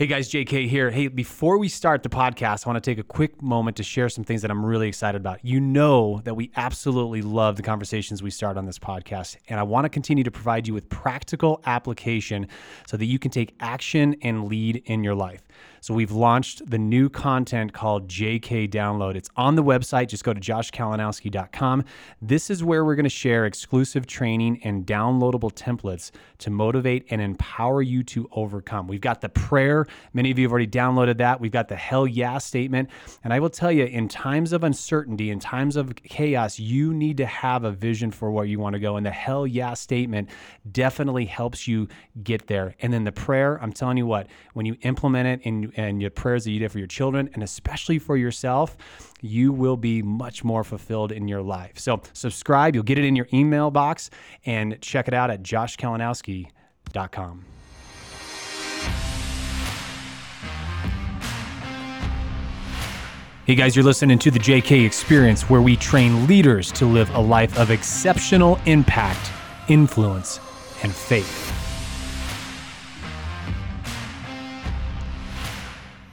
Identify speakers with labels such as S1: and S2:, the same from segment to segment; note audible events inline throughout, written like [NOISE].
S1: Hey guys, JK here. Hey, before we start the podcast, I want to take a quick moment to share some things that I'm really excited about. You know that we absolutely love the conversations we start on this podcast, and I want to continue to provide you with practical application so that you can take action and lead in your life. So we've launched the new content called JK Download. It's on the website. Just go to joshkalinowski.com. This is where we're going to share exclusive training and downloadable templates to motivate and empower you to overcome. We've got the prayer. Many of you have already downloaded that. We've got the hell yeah statement. And I will tell you, in times of uncertainty, in times of chaos, you need to have a vision for where you want to go. And the hell yeah statement definitely helps you get there. And then the prayer, I'm telling you what, when you implement it and and your prayers that you did for your children and especially for yourself, you will be much more fulfilled in your life. So subscribe, you'll get it in your email box and check it out at joshkalinowski.com. Hey guys, you're listening to the JK Experience, where we train leaders to live a life of exceptional impact, influence, and faith.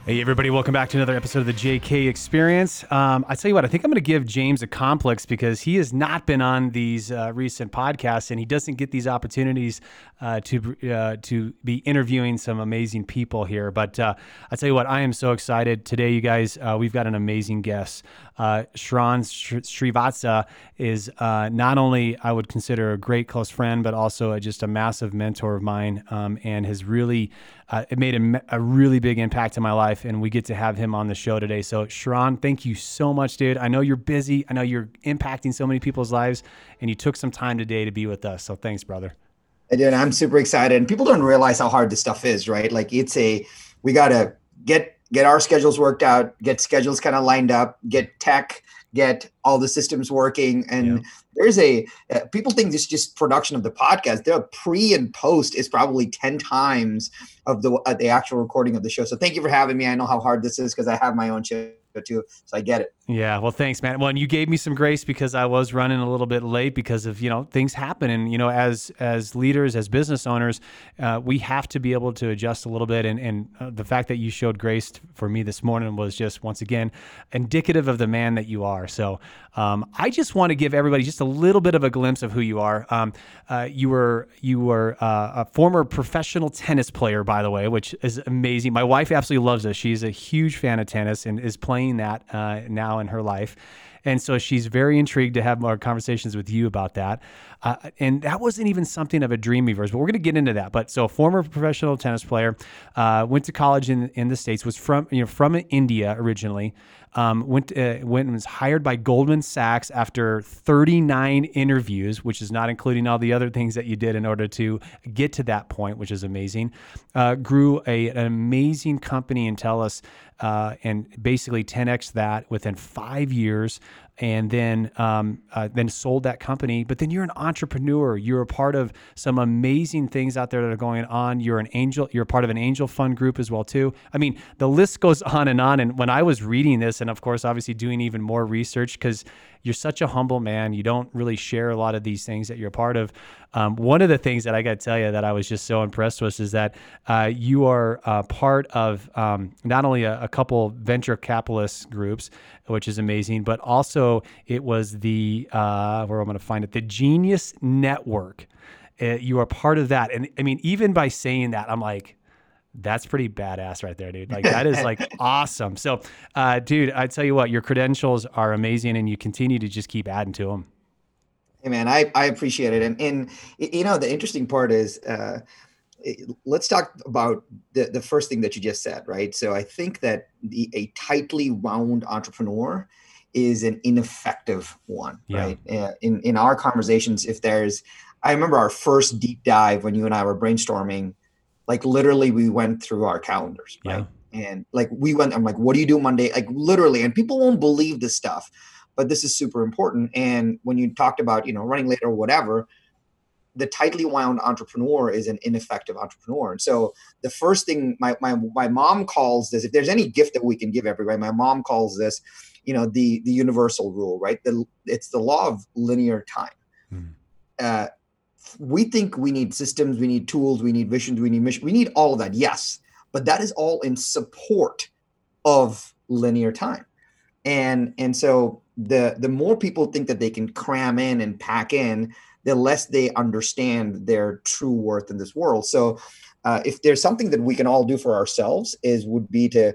S1: Hey, everybody, welcome back to another episode of the JK Experience. Um, I tell you what, I think I'm going to give James a complex because he has not been on these uh, recent podcasts and he doesn't get these opportunities uh, to uh, to be interviewing some amazing people here. But uh, I tell you what, I am so excited today, you guys. Uh, we've got an amazing guest. Uh, Sharran Srivatsaa is uh, not only I would consider a great close friend, but also a, just a massive mentor of mine, um, and has really it made a, a, really big impact in my life. And we get to have him on the show today. So Sharran, thank you so much, dude. I know you're busy. I know you're impacting so many people's lives, and you took some time today to be with us. So thanks, brother.
S2: I did. I'm super excited. And people don't realize how hard this stuff is, right? Like it's a we gotta get get our schedules worked out, get schedules kind of lined up, get tech, get all the systems working. And yeah. there's a uh, people think this just production of the podcast. The pre and post is probably ten times of the uh, the actual recording of the show. So thank you for having me. I know how hard this is because I have my own show too, so I get it.
S1: Yeah, well, thanks, man. Well, and you gave me some grace because I was running a little bit late because of you know things happen, and you know as as leaders, as business owners, uh, we have to be able to adjust a little bit. And and uh, the fact that you showed grace for me this morning was just once again indicative of the man that you are. So um, I just want to give everybody just a little bit of a glimpse of who you are. Um, uh, you were you were uh, a former professional tennis player, by the way, which is amazing. My wife absolutely loves this. She's a huge fan of tennis and is playing that uh, in her life. And so she's very intrigued to have more conversations with you about that. Uh, and that wasn't even something of a dream of yours, but we're going to get into that. But so, a former professional tennis player, uh, went to college in, in the states, was from you know from India originally. Um, went uh, went and was hired by Goldman Sachs after 39 interviews, which is not including all the other things that you did in order to get to that point, which is amazing. Uh, grew a, an amazing company Entellus uh, and basically 10x that within five years and then um, uh, then sold that company. But then you're an entrepreneur. You're a part of some amazing things out there that are going on. You're an angel. You're part of an angel fund group as well too. I mean, the list goes on and on. And when I was reading this, and of course, obviously doing even more research because you're such a humble man. You don't really share a lot of these things that you're a part of. Um, one of the things that I got to tell you that I was just so impressed with is that uh, you are uh, part of um, not only a, a, couple venture capitalist groups, which is amazing, but also it was the uh, where I'm going to find it, the Genius Network. Uh, you are part of that, and I mean, even by saying that, I'm like, that's pretty badass right there, dude. Like that is like [LAUGHS] awesome. So, uh, dude, I tell you what, your credentials are amazing, and you continue to just keep adding to them.
S2: Hey man, I, I appreciate it. And, and you know, the interesting part is, uh, let's talk about the, the first thing that you just said, right? So I think that the, a tightly wound entrepreneur is an ineffective one, yeah. right? Uh, in, in our conversations, if there's, I remember our first deep dive when you and I were brainstorming, like literally we went through our calendars, right? Yeah. And like we went, I'm like, what do you do Monday? Like literally, and people won't believe this stuff but this is super important. And when you talked about, you know, running late or whatever, the tightly wound entrepreneur is an ineffective entrepreneur. And so the first thing my, my, my mom calls this, if there's any gift that we can give everybody, my mom calls this, you know, the, the universal rule, right? The, it's the law of linear time. Mm. Uh, we think we need systems, we need tools, we need visions, we need mission, we need all of that. Yes. but that is all in support of linear time. And and so the the more people think that they can cram in and pack in, the less they understand their true worth in this world. So uh, if there's something that we can all do for ourselves is would be to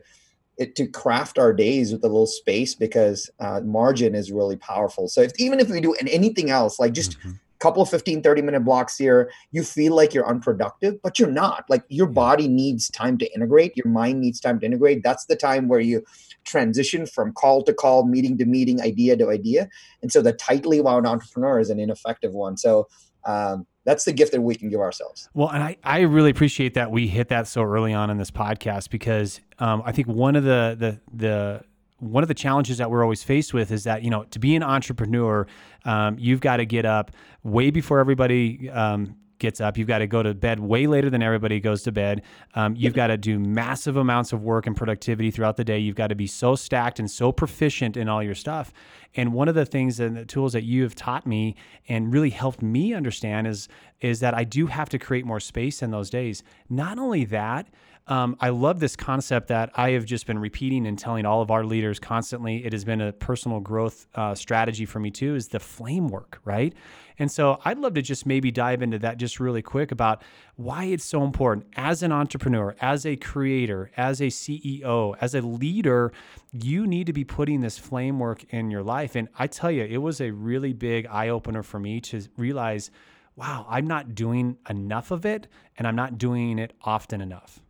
S2: it, to craft our days with a little space because uh, margin is really powerful. So if, even if we do anything else, like just mm-hmm couple of 15 30 minute blocks here you feel like you're unproductive but you're not. Like your body needs time to integrate. Your mind needs time to integrate. That's the time where you transition from call to call meeting to meeting idea to idea. And so the tightly wound entrepreneur is an ineffective one. So um, that's the gift that we can give ourselves.
S1: Well, and I, I really appreciate that we hit that so early on in this podcast because um, I think one of the the the one of the challenges that we're always faced with is that you know to be an entrepreneur, um, you've got to get up way before everybody um, gets up. You've got to go to bed way later than everybody goes to bed. Um, you've got to do massive amounts of work and productivity throughout the day. You've got to be so stacked and so proficient in all your stuff. And one of the things and the tools that you have taught me and really helped me understand is is that I do have to create more space in those days. Not only that, um, I love this concept that I have just been repeating and telling all of our leaders constantly. It has been a personal growth uh, strategy for me too. Is the flame work, right? And so I'd love to just maybe dive into that just really quick about why it's so important as an entrepreneur, as a creator, as a CEO, as a leader. You need to be putting this flame work in your life. And I tell you, it was a really big eye opener for me to realize wow, I'm not doing enough of it and I'm not doing it often enough.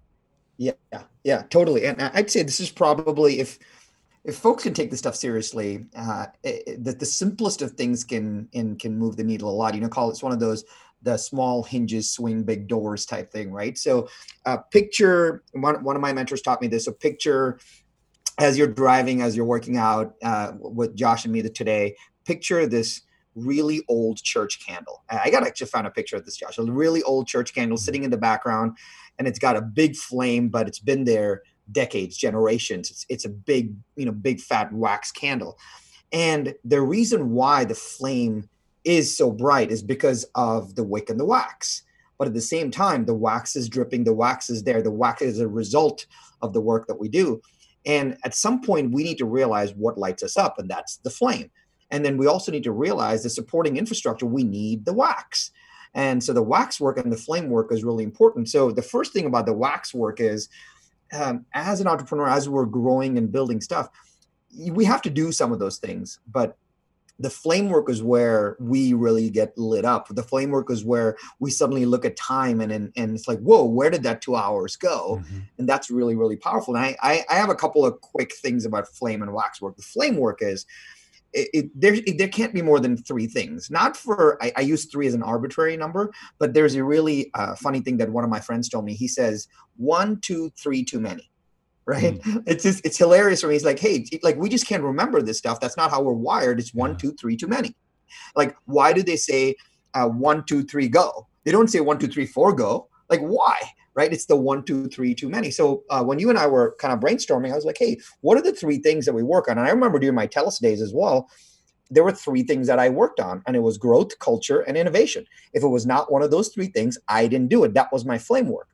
S2: Yeah, yeah, totally. And I'd say this is probably if if folks can take this stuff seriously, uh, that the simplest of things can and can move the needle a lot. You know, call it's one of those the small hinges swing big doors type thing, right? So, uh, picture one one of my mentors taught me this. So, picture as you're driving, as you're working out uh, with Josh and me today. Picture this really old church candle. I got actually find a picture of this, Josh. A really old church candle sitting in the background and it's got a big flame, but it's been there decades, generations. It's it's a big, you know, big fat wax candle. And the reason why the flame is so bright is because of the wick and the wax. But at the same time, the wax is dripping, the wax is there, the wax is a result of the work that we do. And at some point, we need to realize what lights us up, and that's the flame. And then we also need to realize the supporting infrastructure, we need the wax. And so the wax work and the flame work is really important. So the first thing about the wax work is um, as an entrepreneur, as we're growing and building stuff, we have to do some of those things. But the flame work is where we really get lit up. The flame work is where we suddenly look at time and and, and it's like, whoa, where did that two hours go? Mm-hmm. And that's really, really powerful. And I, I, I have a couple of quick things about flame and wax work. The flame work is it, it, there, it, there can't be more than three things. Not for I, I, use three as an arbitrary number, but there's a really uh, funny thing that one of my friends told me. He says one, two, three, too many. [LAUGHS] Right? Mm. It's just it's hilarious for me. He's like, hey, like we just can't remember this stuff. That's not how we're wired. It's one, two, three, too many. Like, why do they say uh, one, two, three, go? They don't say one, two, three, four, go. Like, why? Right? It's the one, two, three too many. So uh, when you and I were kind of brainstorming, I was like, hey, what are the three things that we work on? And I remember during my Teles days as well, there were three things that I worked on, and it was growth, culture, and innovation. If it was not one of those three things, I didn't do it. That was my flame work.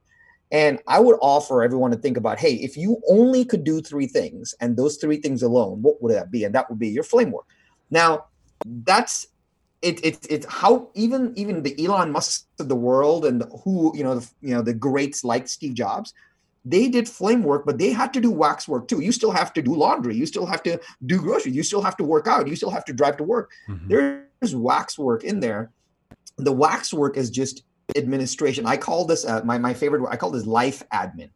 S2: And I would offer everyone to think about, hey, if you only could do three things and those three things alone, what would that be? And that would be your flame work. Now, that's it, it, it's how even even the Elon Musk of the world and who you know the, you know the greats like Steve Jobs, they did flame work, but they had to do wax work too. You still have to do laundry, you still have to do groceries, you still have to work out, you still have to drive to work. Mm-hmm. There's wax work in there. The wax work is just administration. I call this uh, my my favorite. I call this life admin.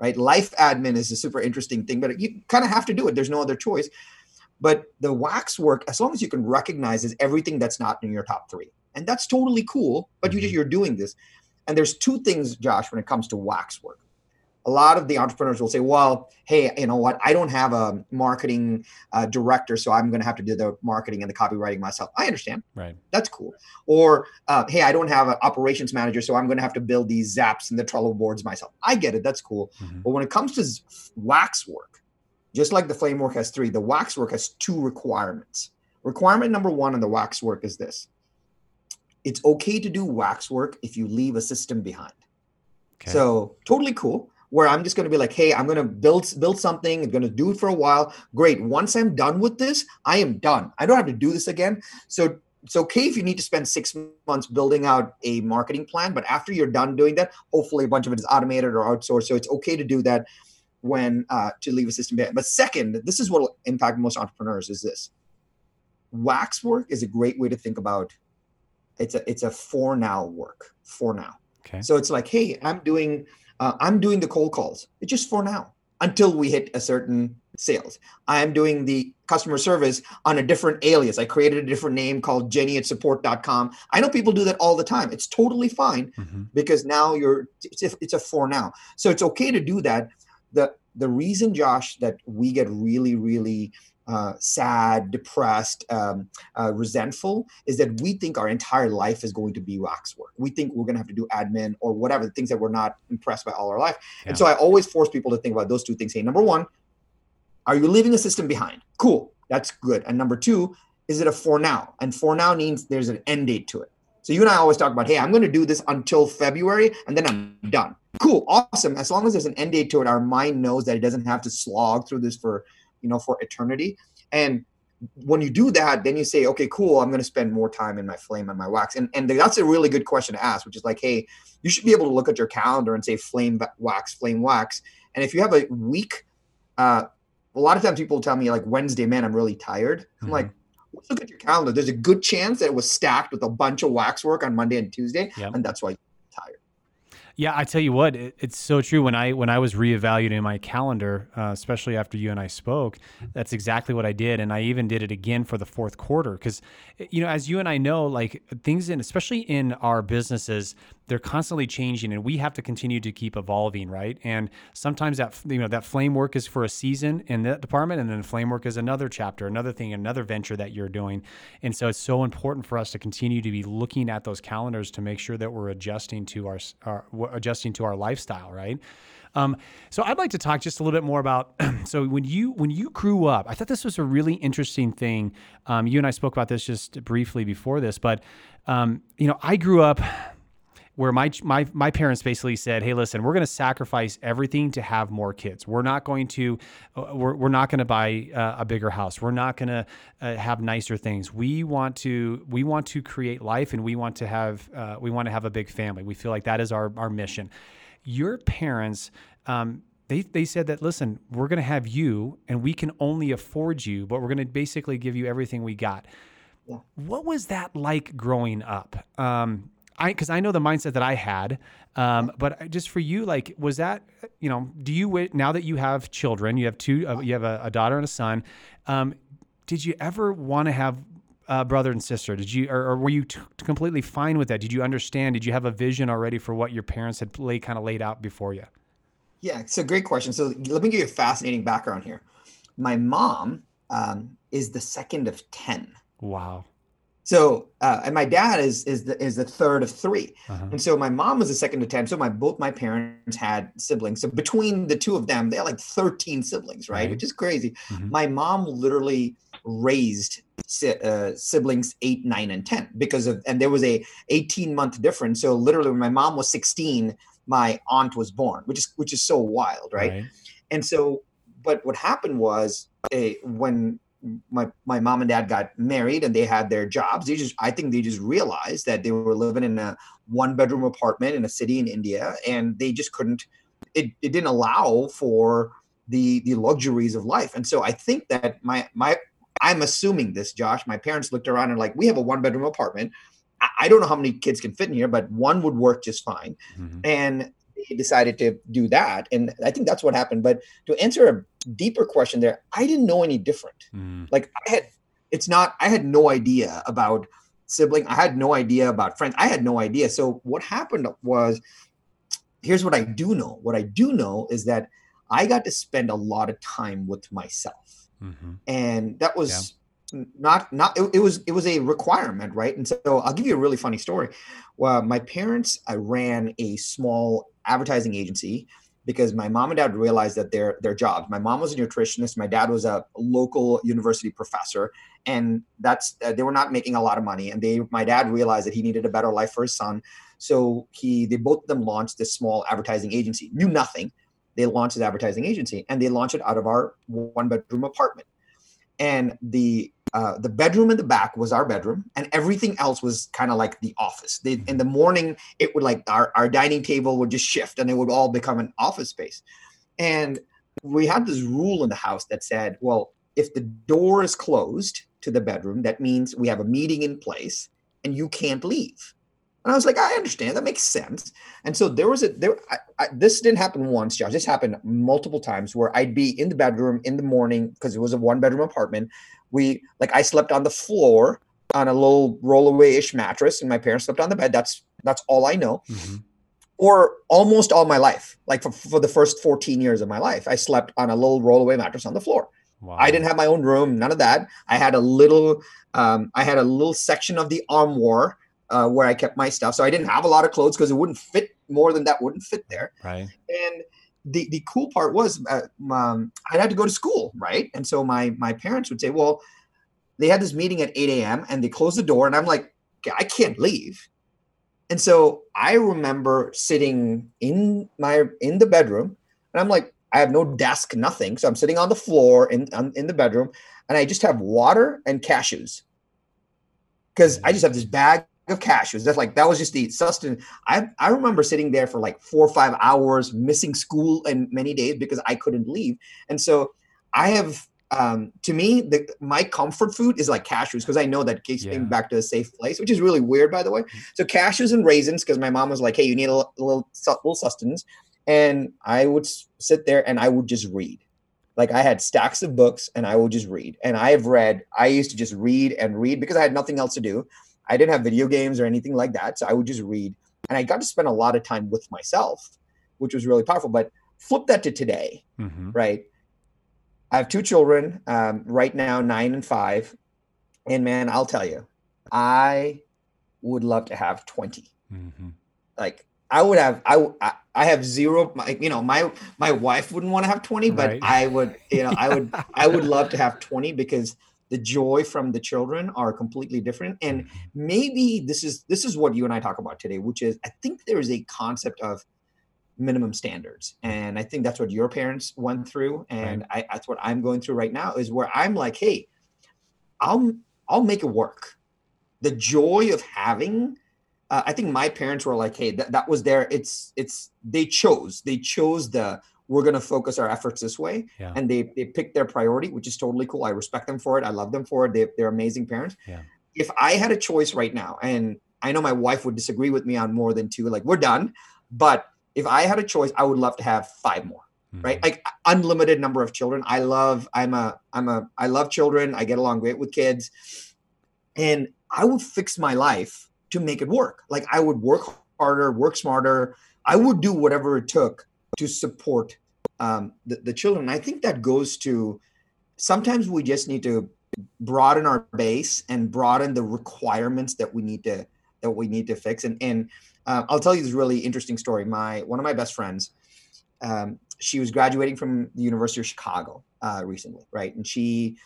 S2: Right, life admin is a super interesting thing, but you kind of have to do it. There's no other choice but the wax work, as long as you can recognize is everything that's not in your top three. And that's totally cool, but you just, mm-hmm. you're doing this. And there's two things, Josh, when it comes to wax work. A lot of the entrepreneurs will say, well, hey, you know what? I don't have a marketing uh, director, so I'm going to have to do the marketing and the copywriting myself. I understand.
S1: Right.
S2: That's cool. Or, uh, hey, I don't have an operations manager, so I'm going to have to build these zaps and the Trello boards myself. I get it. That's cool. Mm-hmm. But when it comes to wax work, just like the flame work has three, the wax work has two requirements. Requirement number one on the wax work is this it's okay to do wax work if you leave a system behind. Okay. So, totally cool. where I'm just going to be like, hey, I'm going to build build something. I'm going to do it for a while. Great. Once I'm done with this, I am done. I don't have to do this again. So it's okay if you need to spend six months building out a marketing plan, but after you're done doing that, hopefully a bunch of it is automated or outsourced. So it's okay to do that when uh, to leave a system behind. But second, this is what will impact most entrepreneurs: is this wax work is a great way to think about. It's a it's a for now work for now.
S1: Okay.
S2: So it's like, hey, I'm doing uh, I'm doing the cold calls. It's just for now until we hit a certain sales. I am doing the customer service on a different alias. I created a different name called Jenny at support.com. I know people do that all the time. It's totally fine mm-hmm. because now you're it's a, it's a for now. So it's okay to do that. The the reason, Josh, that we get really, really uh, sad, depressed, um, uh, resentful is that we think our entire life is going to be wax work. We think we're going to have to do admin or whatever, the things that we're not impressed by all our life. Yeah. And so I always force people to think about those two things. Hey, number one, are you leaving a system behind? Cool, that's good. And number two, is it a for now? And for now means there's an end date to it. So you and I always talk about, hey, I'm going to do this until February and then I'm done. Cool, awesome. As long as there's an end date to it, our mind knows that it doesn't have to slog through this for you know, for eternity. And when you do that, then you say, okay, cool, I'm going to spend more time in my flame and my wax. And, and that's a really good question to ask, which is like, hey, you should be able to look at your calendar and say flame wax, flame wax. And if you have a week, uh, a lot of times people tell me like Wednesday, man, I'm really tired. I'm mm-hmm. like, look at your calendar. There's a good chance that it was stacked with a bunch of wax work on Monday and Tuesday. Yep. And that's why you're tired.
S1: Yeah, I tell you what, it, it's so true. When I when I was reevaluating my calendar, uh, especially after you and I spoke, that's exactly what I did, and I even did it again for the fourth quarter because, you know, as you and I know, like things in especially in our businesses, they're constantly changing and we have to continue to keep evolving right and sometimes that you know that flame work is for a season in that department and then flame work is another chapter another thing another venture that you're doing and so it's so important for us to continue to be looking at those calendars to make sure that we're adjusting to our, our adjusting to our lifestyle right um, so I'd like to talk just a little bit more about. [CLEARS THROAT] so when you when you grew up, I thought this was a really interesting thing. Um, you and I spoke about this just briefly before this, but um, you know, I grew up where my my my parents basically said, "Hey, listen, we're going to sacrifice everything to have more kids. We're not going to uh, we're, we're not going to buy uh, a bigger house. We're not going to uh, have nicer things. We want to we want to create life, and we want to have uh, we want to have a big family. We feel like that is our our mission. Your parents." Um, they, they said that listen we're going to have you and we can only afford you but we're going to basically give you everything we got yeah. what was that like growing up um, I because I know the mindset that I had. Um, but just for you, like, was that you know? Do you now that you have children, you have two, uh, you have a, a, daughter and a son. Um, did you ever want to have a brother and sister? Did you, or, or were you t- completely fine with that? Did you understand? Did you have a vision already for what your parents had laid kind of laid out before you?
S2: Yeah, it's a great question. So let me give you a fascinating background here. My mom um, is the second of ten.
S1: Wow.
S2: So, uh, and my dad is is the is the third of 3 uh-huh. and so my mom was the second of ten. So my both my parents had siblings. So between the two of them, they had like thirteen siblings, right? right. Which is crazy. Mm-hmm. My mom literally raised uh, siblings eight, nine, and ten because of, and there was a eighteen month difference. So literally, when my mom was sixteen, my aunt was born, which is which is so wild, right? right. And so, but what happened was a when my my mom and dad got married and they had their jobs they just i think they just realized that they were living in a one bedroom apartment in a city in india and they just couldn't it, it didn't allow for the the luxuries of life and so i think that my my i'm assuming this josh my parents looked around and like we have a one bedroom apartment I don't know how many kids can fit in here, but one would work just fine. Mm-hmm. And they decided to do that. And I think that's what happened. But to answer a deeper question there, I didn't know any different. Mm. Like I had, it's not, I had no idea about sibling. I had no idea about friends. I had no idea. So what happened was, here's what I do know. What I do know is that I got to spend a lot of time with myself. Mm-hmm. And that was, yeah. not not it, it, was it was a requirement right and so i'll give you a really funny story well my parents i ran a small advertising agency because my mom and dad realized that their their jobs. My mom was a nutritionist. My dad was a local university professor, and that's uh, they were not making a lot of money. And they, my dad realized that he needed a better life for his son, so he they both of them launched this small advertising agency. Knew nothing, they launched an advertising agency and they launched it out of our one bedroom apartment. And the uh, the bedroom in the back was our bedroom, and everything else was kind of like the office. They, in the morning, it would like our, our dining table would just shift, and it would all become an office space. And we had this rule in the house that said, well, if the door is closed to the bedroom, that means we have a meeting in place, and you can't leave. And I was like, I understand. That makes sense. And so there was a there. I, I, this didn't happen once, Josh. This happened multiple times where I'd be in the bedroom in the morning because it was a one bedroom apartment. We like I slept on the floor on a little rollaway ish mattress, and my parents slept on the bed. That's that's all I know. Mm-hmm. Or almost all my life, like for, for the first 14 years of my life, I slept on a little rollaway mattress on the floor. Wow. I didn't have my own room, none of that. I had a little, um, I had a little section of the armoire uh, where I kept my stuff. So I didn't have a lot of clothes because it wouldn't fit more than that wouldn't fit there.
S1: Right.
S2: And the the cool part was uh, um, I had to go to school, right? And so my my parents would say, well, they had this meeting at 8 a.m. and they closed the door, and I'm like, I can't leave. And so I remember sitting in my in the bedroom, and I'm like, I have no desk, nothing. So I'm sitting on the floor in in the bedroom, and I just have water and cashews because I just have this bag of cashews. That's like that was just the sustenance. I I remember sitting there for like four or five hours, missing school and many days because I couldn't leave. And so I have um, to me the my comfort food is like cashews because I know that keeps yeah. me back to a safe place, which is really weird by the way. Mm-hmm. So cashews and raisins because my mom was like, hey, you need a, little a little sustenance, and I would sit there and I would just read. Like I had stacks of books and I would just read. And I have read, I used to just read and read because I had nothing else to do. I didn't have video games or anything like that. So I would just read. And I got to spend a lot of time with myself, which was really powerful. But flip that to today, mm-hmm. right? I have two children um, right now, nine and five. And man, I'll tell you, I would love to have 20. Mm-hmm. Like, I would have, I, I have zero, my, you know, my, my wife wouldn't want to have 20, but right. I would, you know, I would, I would love to have 20 because the joy from the children are completely different and mm-hmm. maybe this is this is what you and i talk about today which is i think there is a concept of minimum standards and i think that's what your parents went through and right. I, that's what i'm going through right now is where i'm like hey i'll i'll make it work the joy of having uh, i think my parents were like hey that, that was there it's it's they chose they chose the we're going to focus our efforts this way yeah. and they they pick their priority which is totally cool. I respect them for it. I love them for it. They, they're amazing parents.
S1: Yeah.
S2: if i had a choice right now and i know my wife would disagree with me on more than two like we're done but if i had a choice i would love to have five more mm-hmm. right? Like unlimited number of children. I love i'm a i'm a i love children. I get along great with kids. And i would fix my life to make it work. Like i would work harder work smarter. I would do whatever it took to support um, the, the children. I think that goes to sometimes we just need to broaden our base and broaden the requirements that we need to that we need to fix. And and uh, I'll tell you this really interesting story. My one of my best friends, um, she was graduating from the University of Chicago uh, recently, right? And she,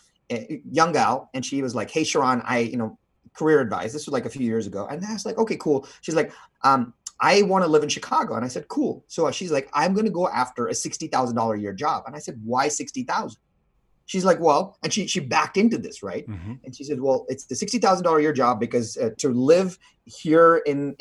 S2: young gal, and she was like, "Hey, Sharran, I you know." career advice this was like a few years ago and i was like okay cool she's like um, I want to live in Chicago. And I said, cool. So she's like, I'm going to go after a $60,000 a year job. And I said, why 60,000? She's like, well, and she, she backed into this, right? Mm-hmm. And she said, well, it's the $60,000 a year job because uh, to live here in,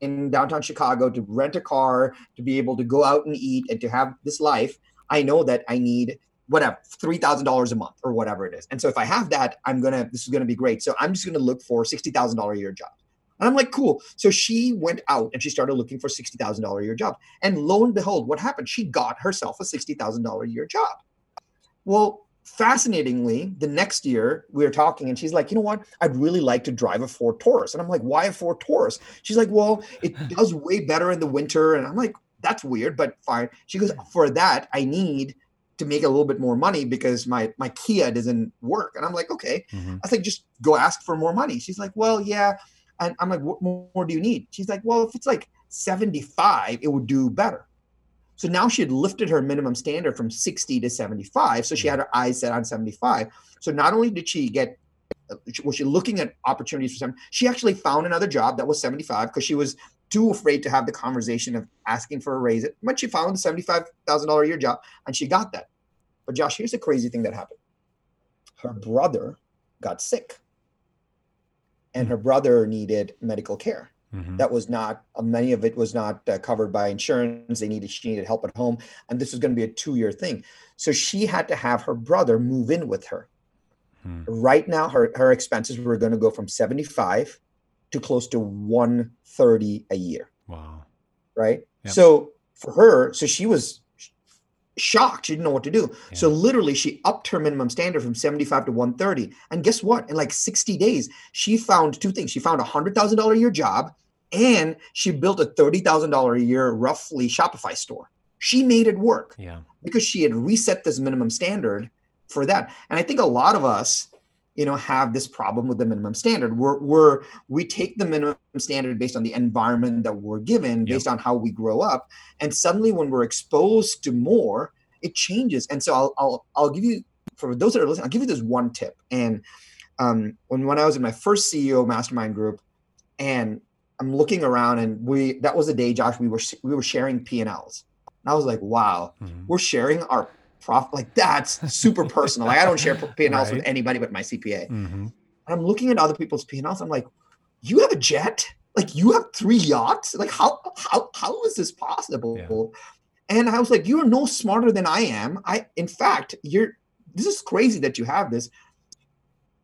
S2: in downtown Chicago, to rent a car, to be able to go out and eat and to have this life, I know that I need whatever $3,000 a month or whatever it is. And so if I have that, I'm going to, this is going to be great. So I'm just going to look for $60,000 a year jobs. And I'm like, cool. So she went out and she started looking for $60,000 a year job. And lo and behold, what happened? She got herself a $60,000 a year job. Well, fascinatingly, the next year we were talking and she's like, you know what? I'd really like to drive a Ford Taurus. And I'm like, why a Ford Taurus? She's like, well, it [LAUGHS] does way better in the winter. And I'm like, that's weird, but fine. She goes, for that, I need to make a little bit more money because my my Kia doesn't work. And I'm like, okay. Mm-hmm. I think just go ask for more money. She's like, well, yeah, and I'm like, what more do you need? She's like, well, if it's like 75, it would do better. So now she had lifted her minimum standard from 60 to 75. So she had her eyes set on 75. So not only did she get, was she looking at opportunities for some, she actually found another job that was 75 because she was too afraid to have the conversation of asking for a raise. When she found the seventy-five thousand dollar a year job, and she got that. But Josh, here's the crazy thing that happened. Her brother got sick, and her brother needed medical care. Mm-hmm. That was not many of it was not uh, covered by insurance. They needed she needed help at home, and this was going to be a two year thing. So she had to have her brother move in with her. Hmm. Right now, her her expenses were going to go from seventy five to close to one thirty a year.
S1: Wow!
S2: Right. Yep. So for her, so she was shocked. She didn't know what to do. Yeah. So literally, she upped her minimum standard from 75 to 130. And guess what? In like 60 days, she found two things. She found a hundred thousand dollar a year job and she built a $30,000 a year roughly Shopify store. She made it work.
S1: Yeah.
S2: Because she had reset this minimum standard for that. And I think a lot of us, you know, have this problem with the minimum standard. We're, we're we take the minimum standard based on the environment that we're given, based on how we grow up, and suddenly when we're exposed to more, it changes. And so I'll I'll I'll give you for those that are listening, I'll give you this one tip. And um, when when I was in my first CEO mastermind group, and I'm looking around and we that was the day, Josh, we were we were sharing P and Ls. And I was like, wow, mm-hmm. we're sharing our profit. Like that's super personal. Like I don't share [LAUGHS] P and Ls right. with anybody but my CPA. Mm-hmm. And I'm looking at other people's P and Ls. I'm like, you have a jet? Like you have three yachts? Like how how how is this possible? Yeah. And I was like, you are no smarter than I am. I in fact, you're this is crazy that you have this.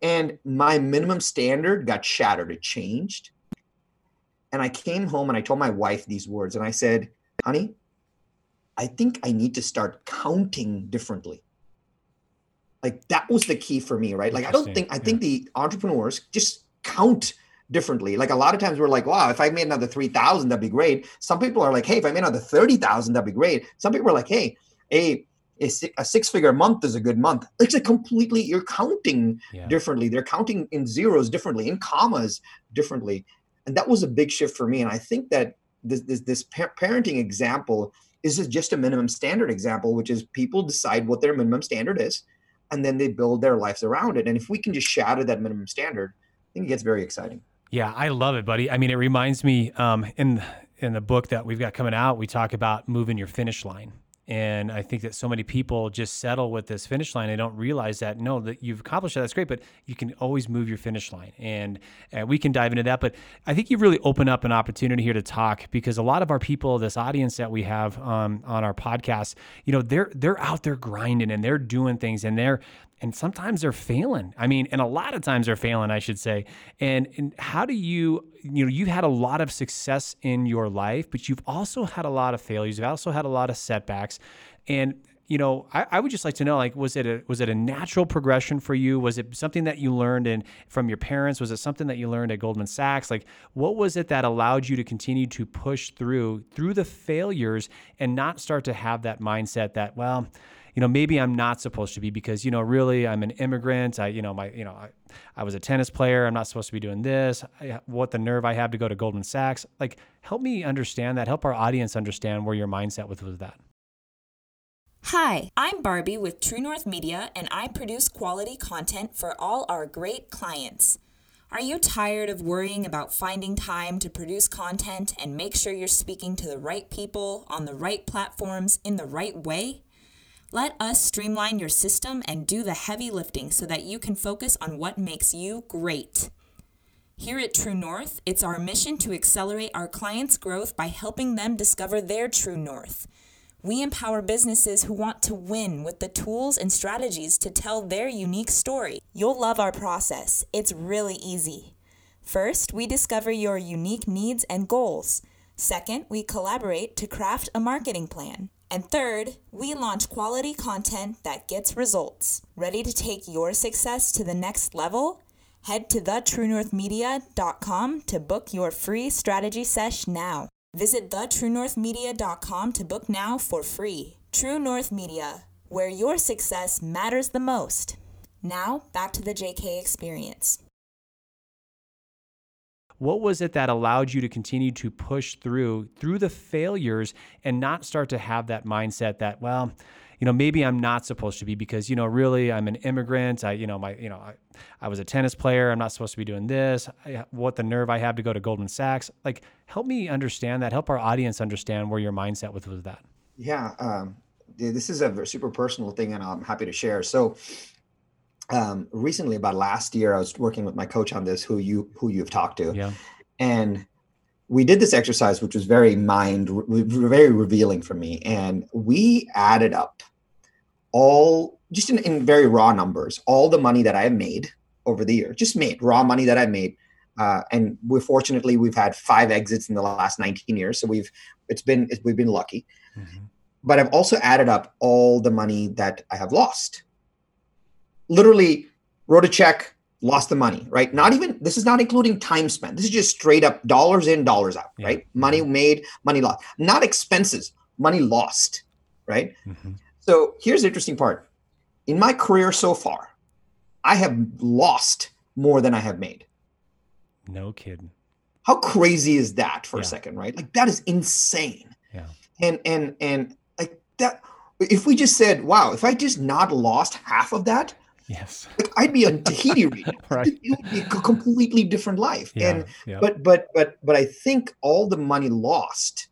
S2: And my minimum standard got shattered. It changed and I came home and I told my wife these words and I said, honey, I think I need to start counting differently. Like that was the key for me, right? Like I don't think I yeah. think the entrepreneurs just count differently. Like a lot of times we're like, wow, if I made another 3,000, that'd be great. Some people are like, hey, if I made another 30,000, that'd be great. Some people are like, hey, a, a, six figure month is a good month. It's a completely, you're counting yeah. differently. They're counting in zeros differently, in commas differently and that was a big shift for me and i think that this this, this parenting example is just a minimum standard example which is people decide what their minimum standard is and then they build their lives around it. And if we can just shatter that minimum standard i think it gets very exciting.
S1: Yeah i love it buddy. I mean it reminds me um, in in the book that we've got coming out we talk about moving your finish line and I think that so many people just settle with this finish line. They don't realize that no, that you've accomplished that. That's great, but you can always move your finish line, and, and we can dive into that. But I think you've really opened up an opportunity here to talk because a lot of our people, this audience that we have um, on our podcast, you know, they're they're out there grinding and they're doing things and they're and sometimes they're failing. I mean, and a lot of times they're failing, I should say. And, and how do you, you know, you've had a lot of success in your life, but you've also had a lot of failures. You've also had a lot of setbacks. And you know, I, I, would just like to know, like, was it a was it a natural progression for you? Was it something that you learned in from your parents? Was it something that you learned at Goldman Sachs? Like, what was it that allowed you to continue to push through through the failures and not start to have that mindset that, well, you know, maybe I'm not supposed to be because, you know, really I'm an immigrant. I, you know, my, you know, I, I was a tennis player. I'm not supposed to be doing this. I, what the nerve I have to go to Goldman Sachs. Like, help me understand that. Help our audience understand where your mindset was with that.
S3: Hi, I'm Barbie with True North Media, and I produce quality content for all our great clients. Are you tired of worrying about finding time to produce content and make sure you're speaking to the right people on the right platforms in the right way? Let us streamline your system and do the heavy lifting so that you can focus on what makes you great. Here at True North, it's our mission to accelerate our clients' growth by helping them discover their true north. We empower businesses who want to win with the tools and strategies to tell their unique story. You'll love our process. It's really easy. First, we discover your unique needs and goals. Second, we collaborate to craft a marketing plan. And third, we launch quality content that gets results. Ready to take your success to the next level? Head to thetruenorthmedia.com to book your free strategy sesh now. Visit thetruenorthmedia.com to book now for free. True North Media, where your success matters the most. Now, back to the JK experience
S1: what was it that allowed you to continue to push through through the failures and not start to have that mindset that well you know, maybe I'm not supposed to be because, you know, really I'm an immigrant. I, you know, my, you know, I, I was a tennis player. I'm not supposed to be doing this. I, what the nerve I have to go to Goldman Sachs. Like, help me understand that. Help our audience understand where your mindset was with that.
S2: Yeah. Um, this is a super personal thing and I'm happy to share. So, um, recently about last year, I was working with my coach on this, who you, who you've talked to.
S1: Yeah.
S2: And we did this exercise, which was very mind, very revealing for me. And we added up all, just in, in very raw numbers, all the money that I have made over the year, just made raw money that I've made. Uh, and we fortunately we've had five exits in the last 19 years, so we've it's been it's, we've been lucky. Mm-hmm. But I've also added up all the money that I have lost. Literally wrote a check, lost the money, right? Not even this is not including time spent. This is just straight up dollars in, dollars out, yeah. right? Money made, money lost. Not expenses, money lost, right? Mm-hmm. So here's the interesting part. In my career so far, I have lost more than I have made.
S1: No kidding.
S2: How crazy is that for yeah. a second, right? Like that is insane.
S1: Yeah.
S2: And and and like that if we just said, wow, if I just not lost half of that,
S1: Yes.
S2: Like I'd be on Tahiti region. right. It would be a completely different life. Yeah, and yeah. but but but but I think all the money lost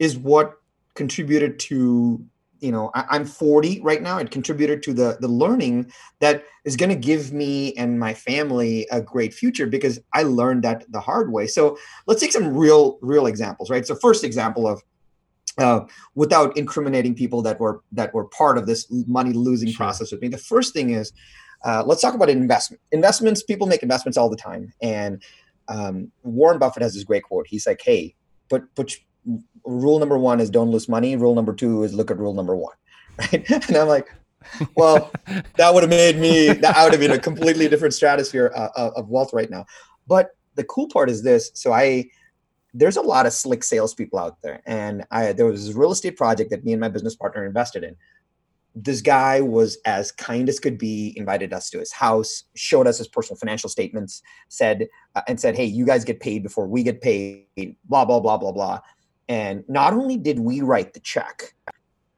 S2: is what contributed to you know I, am 40 right now. It contributed to the the learning that is going to give me and my family a great future because I learned that the hard way. So let's take some real real examples, right? So first example of uh, without incriminating people that were that were part of this money losing sure. process with me. The first thing is, uh, let's talk about investment. Investments. People make investments all the time, and um, Warren Buffett has this great quote. He's like, "Hey, put put rule number one is don't lose money. Rule number two is look at rule number one." [LAUGHS] Right? And I'm like, well, [LAUGHS] that would have made me that would have been a completely different stratosphere uh, of wealth right now. But the cool part is this. So I there's a lot of slick salespeople out there. And I there was this real estate project that me and my business partner invested in. This guy was as kind as could be, invited us to his house, showed us his personal financial statements, said uh, and said, "Hey, you guys get paid before we get paid." Blah blah blah blah blah. And not only did we write the check,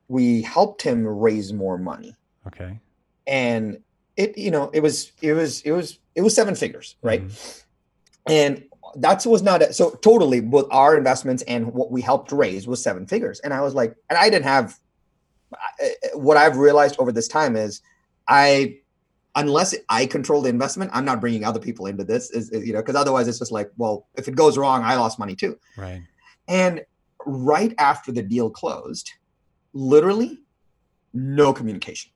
S2: we helped him raise more money.
S1: Okay.
S2: And it, you know, it was it was it was it was seven figures, right? Mm-hmm. And that was not a, so totally both our investments and what we helped raise was seven figures. And i was like and i didn't have what i've realized over this time is i unless i control the investment i'm not bringing other people into this is, you know because otherwise it's just like well if it goes wrong i lost money too.
S1: Right.
S2: And right after the deal closed literally no communication.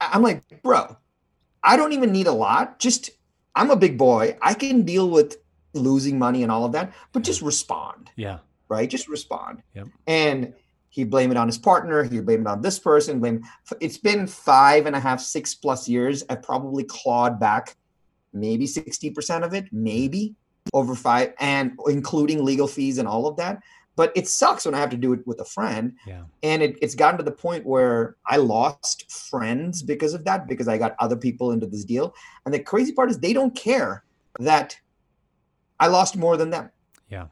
S2: I'm like bro i don't even need a lot. Just I'm a big boy. I can deal with losing money and all of that, but just respond.
S1: Yeah.
S2: Right. Just respond.
S1: Yep.
S2: And he blame it on his partner. He blame it on this person. Blame. It's been five and a half, six plus years. I've probably clawed back maybe 60% of it, maybe over five, and including legal fees and all of that but it sucks when I have to do it with a friend.
S1: Yeah.
S2: And it, it's gotten to the point where I lost friends because of that, because I got other people into this deal. And the crazy part is they don't care that I lost more than them.
S1: Yeah.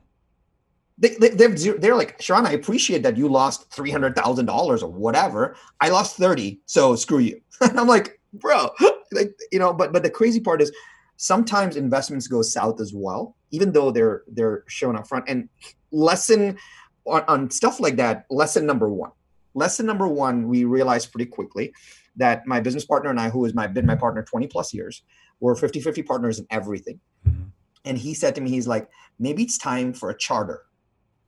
S2: They, they, they're, they're like, Sharran, I appreciate that you lost $300,000 or whatever. I lost 30. So screw you. [LAUGHS] and I'm like, bro, [LAUGHS] like, you know, but, but the crazy part is sometimes investments go south as well, even though they're, they're shown up front. And lesson on, on stuff like that, lesson number one. Lesson number one, we realized pretty quickly that my business partner and I, who has my, been my partner 20 plus years, were 50 50 partners in everything. Mm-hmm. And he said to me, he's like, maybe it's time for a charter.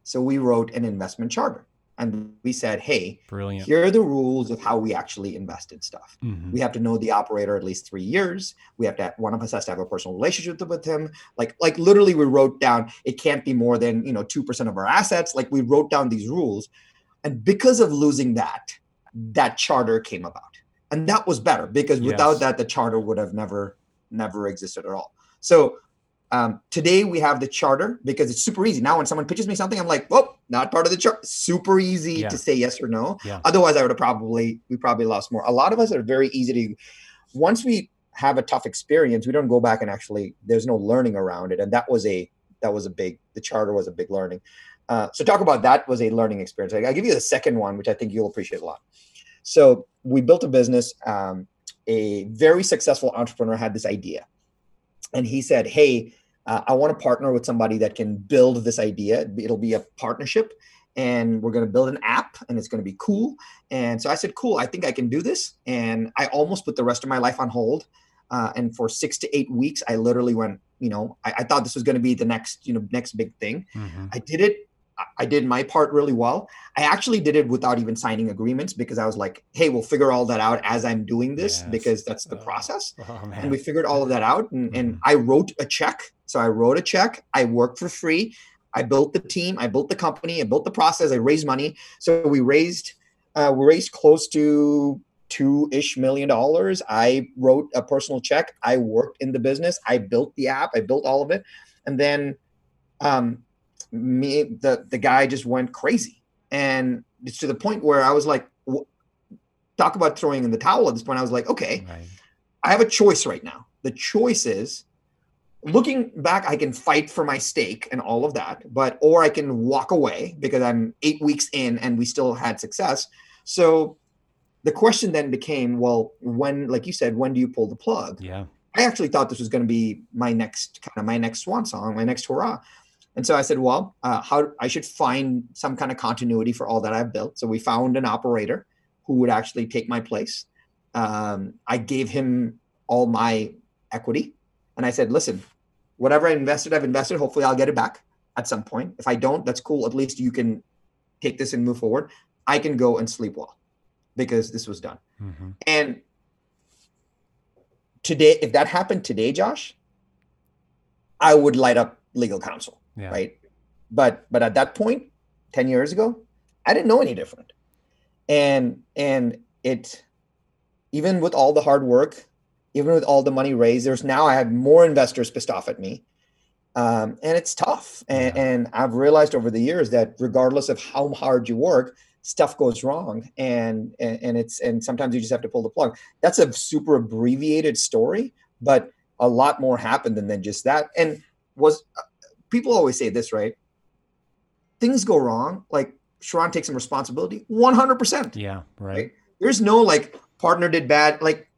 S2: So we wrote an investment charter and we said, "Hey,
S1: brilliant.
S2: Here are the rules of how we actually invest in stuff.
S1: Mm-hmm.
S2: We have to know the operator at least three years. We have to have, one of us has to have a personal relationship with him. Like like literally, we wrote down it can't be more than you know two percent of our assets. Like we wrote down these rules, and because of losing that, that charter came about, and that was better because without that, the charter would have never never existed at all. So um, today we have the charter because it's super easy. Now when someone pitches me something, I'm like, "Well, not part of the chart." Super easy yeah. to say yes or no.
S1: Yeah.
S2: Otherwise, I would have probably we probably lost more. A lot of us are very easy to. Once we have a tough experience, we don't go back and actually. There's no learning around it, and that was a that was a big. The charter was a big learning. Uh, so talk about that was a learning experience. I, will give you the second one, which I think you'll appreciate a lot. So we built a business. Um, a very successful entrepreneur had this idea, and he said, "Hey, uh, I want to partner with somebody that can build this idea. It'll be a partnership." And we're going to build an app and it's going to be cool. And so I said, Cool, I think I can do this. And I almost put the rest of my life on hold. Uh, and for six to eight weeks, I literally went, you know, I, I thought this was going to be the next, you know, next big thing. Mm-hmm. I did it I did my part really well. I actually did it without even signing agreements because I was like, hey, we'll figure all that out as I'm doing this yes. because that's the oh. process. Oh, and we figured all of that out. And, mm-hmm. and I wrote a check. So I wrote a check. I worked for free. I built the team. I built the company. I built the process. I raised money. So we raised, uh, we raised close to two ish million dollars. I wrote a personal check. I worked in the business. I built the app. I built all of it. And then, um, me the the guy just went crazy. And it's to the point where i was like talk about throwing in the towel at this point. I was like okay right. i have a choice right now. The choice is looking back i can fight for my stake and all of that but or i can walk away because i'm eight weeks in and we still had success. So the question then became well when like you said when do you pull the plug?
S1: Yeah.
S2: I actually thought this was going to be my next kind of my next swan song my next hurrah and so I said, well, uh, how I should find some kind of continuity for all that I've built. So we found an operator who would actually take my place. Um, I gave him all my equity, and I said, listen, whatever I invested, I've invested. Hopefully, I'll get it back at some point. If I don't, that's cool. At least you can take this and move forward. I can go and sleep well because this was done. Mm-hmm. And today, if that happened today, Josh, I would light up legal counsel yeah. right? But but at that point, ten years ago, I didn't know any different, and and it even with all the hard work, even with all the money raised, there's now I have more investors pissed off at me. Um, and it's tough. And, yeah. and I've realized over the years that regardless of how hard you work, stuff goes wrong and, and and it's and sometimes you just have to pull the plug that's a super abbreviated story but a lot more happened than, than just that and was people always say this, right? Things go wrong. Like Sharran takes some responsibility 100%.
S1: Yeah, right.
S2: right? There's no like partner did bad. Like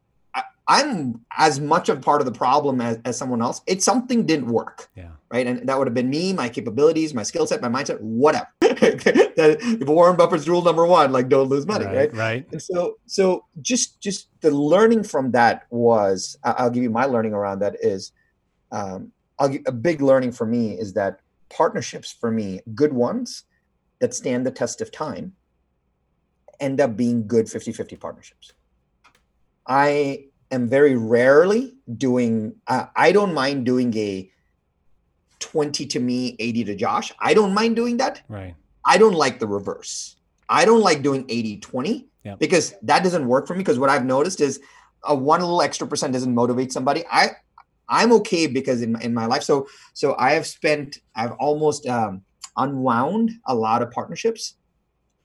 S2: I, am as much of part of the problem as, as someone else. It's something didn't work.
S1: Yeah.
S2: Right. And that would have been me, my capabilities, my skill set, my mindset, whatever. [LAUGHS] if Warren Buffett's rule number one, like don't lose money.
S1: Right,
S2: right.
S1: Right.
S2: And so, so just, just the learning from that was, I'll give you my learning around that is, um, I'll, a big learning for me is that partnerships for me, good ones that stand the test of time, end up being good 50 50 partnerships. I am very rarely doing, uh, I don't mind doing a 20 to me, 80 to Josh. I don't mind doing that.
S1: Right.
S2: I don't like the reverse. I don't like doing 80 20 because that doesn't work for me. Because what I've noticed is a one little extra percent doesn't motivate somebody. I I'm okay because in in my life, so so I have spent, I've almost um, unwound a lot of partnerships